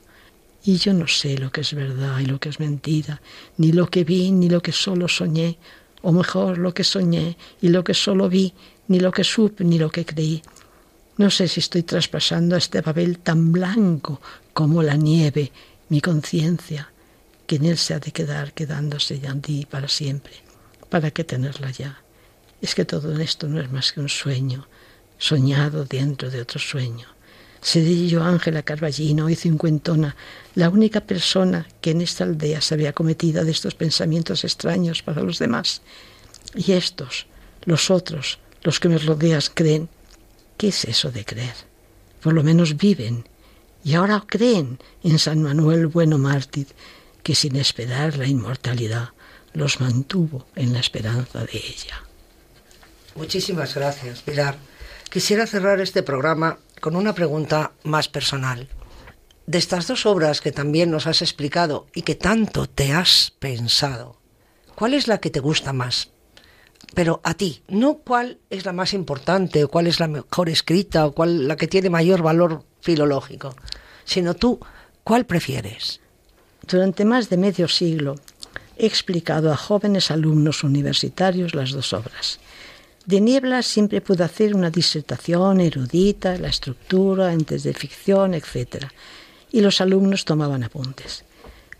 Y yo no sé lo que es verdad y lo que es mentira, ni lo que vi ni lo que solo soñé, o mejor lo que soñé y lo que solo vi, ni lo que supe ni lo que creí. No sé si estoy traspasando a este papel tan blanco como la nieve, mi conciencia, que en él se ha de quedar quedándose ya ti para siempre. ¿Para qué tenerla ya? Es que todo esto no es más que un sueño, soñado dentro de otro sueño. Seré yo, Ángela Carballino, hoy cincuentona, la única persona que en esta aldea se había cometido de estos pensamientos extraños para los demás. Y estos, los otros, los que me rodean, creen. ¿Qué es eso de creer? Por lo menos viven. Y ahora creen en San Manuel Bueno Mártir, que sin esperar la inmortalidad los mantuvo en la esperanza de ella. Muchísimas gracias, Pilar. Quisiera cerrar este programa con una pregunta más personal. De estas dos obras que también nos has explicado y que tanto te has pensado, ¿cuál es la que te gusta más? Pero a ti, no cuál es la más importante o cuál es la mejor escrita o cuál la que tiene mayor valor filológico, sino tú, ¿cuál prefieres? Durante más de medio siglo he explicado a jóvenes alumnos universitarios las dos obras. De Niebla siempre pude hacer una disertación erudita, la estructura, entes de ficción, etc. Y los alumnos tomaban apuntes.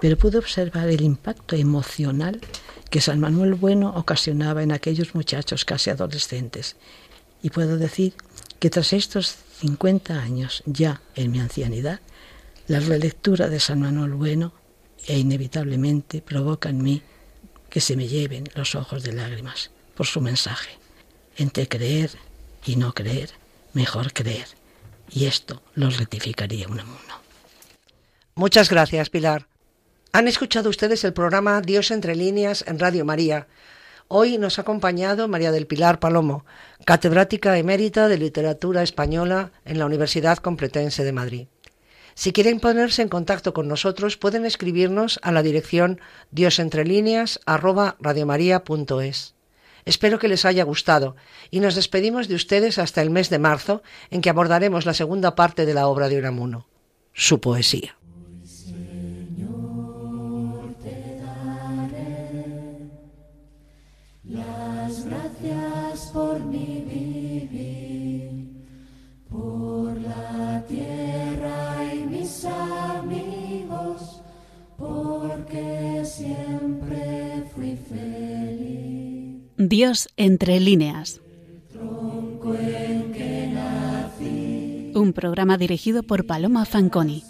Pero pude observar el impacto emocional que San Manuel Bueno ocasionaba en aquellos muchachos casi adolescentes. Y puedo decir que tras estos 50 años ya en mi ancianidad, la relectura de San Manuel Bueno e inevitablemente provoca en mí que se me lleven los ojos de lágrimas por su mensaje. Entre creer y no creer, mejor creer. Y esto lo rectificaría un uno. Muchas gracias, Pilar. Han escuchado ustedes el programa Dios entre líneas en Radio María. Hoy nos ha acompañado María del Pilar Palomo, catedrática emérita de Literatura Española en la Universidad Complutense de Madrid. Si quieren ponerse en contacto con nosotros, pueden escribirnos a la dirección diosentrelíneas@radiomaria.es. Espero que les haya gustado y nos despedimos de ustedes hasta el mes de marzo, en que abordaremos la segunda parte de la obra de Unamuno, su poesía. Por mi por la tierra amigos, porque siempre fui feliz. Dios entre líneas. Un programa dirigido por Paloma Fanconi.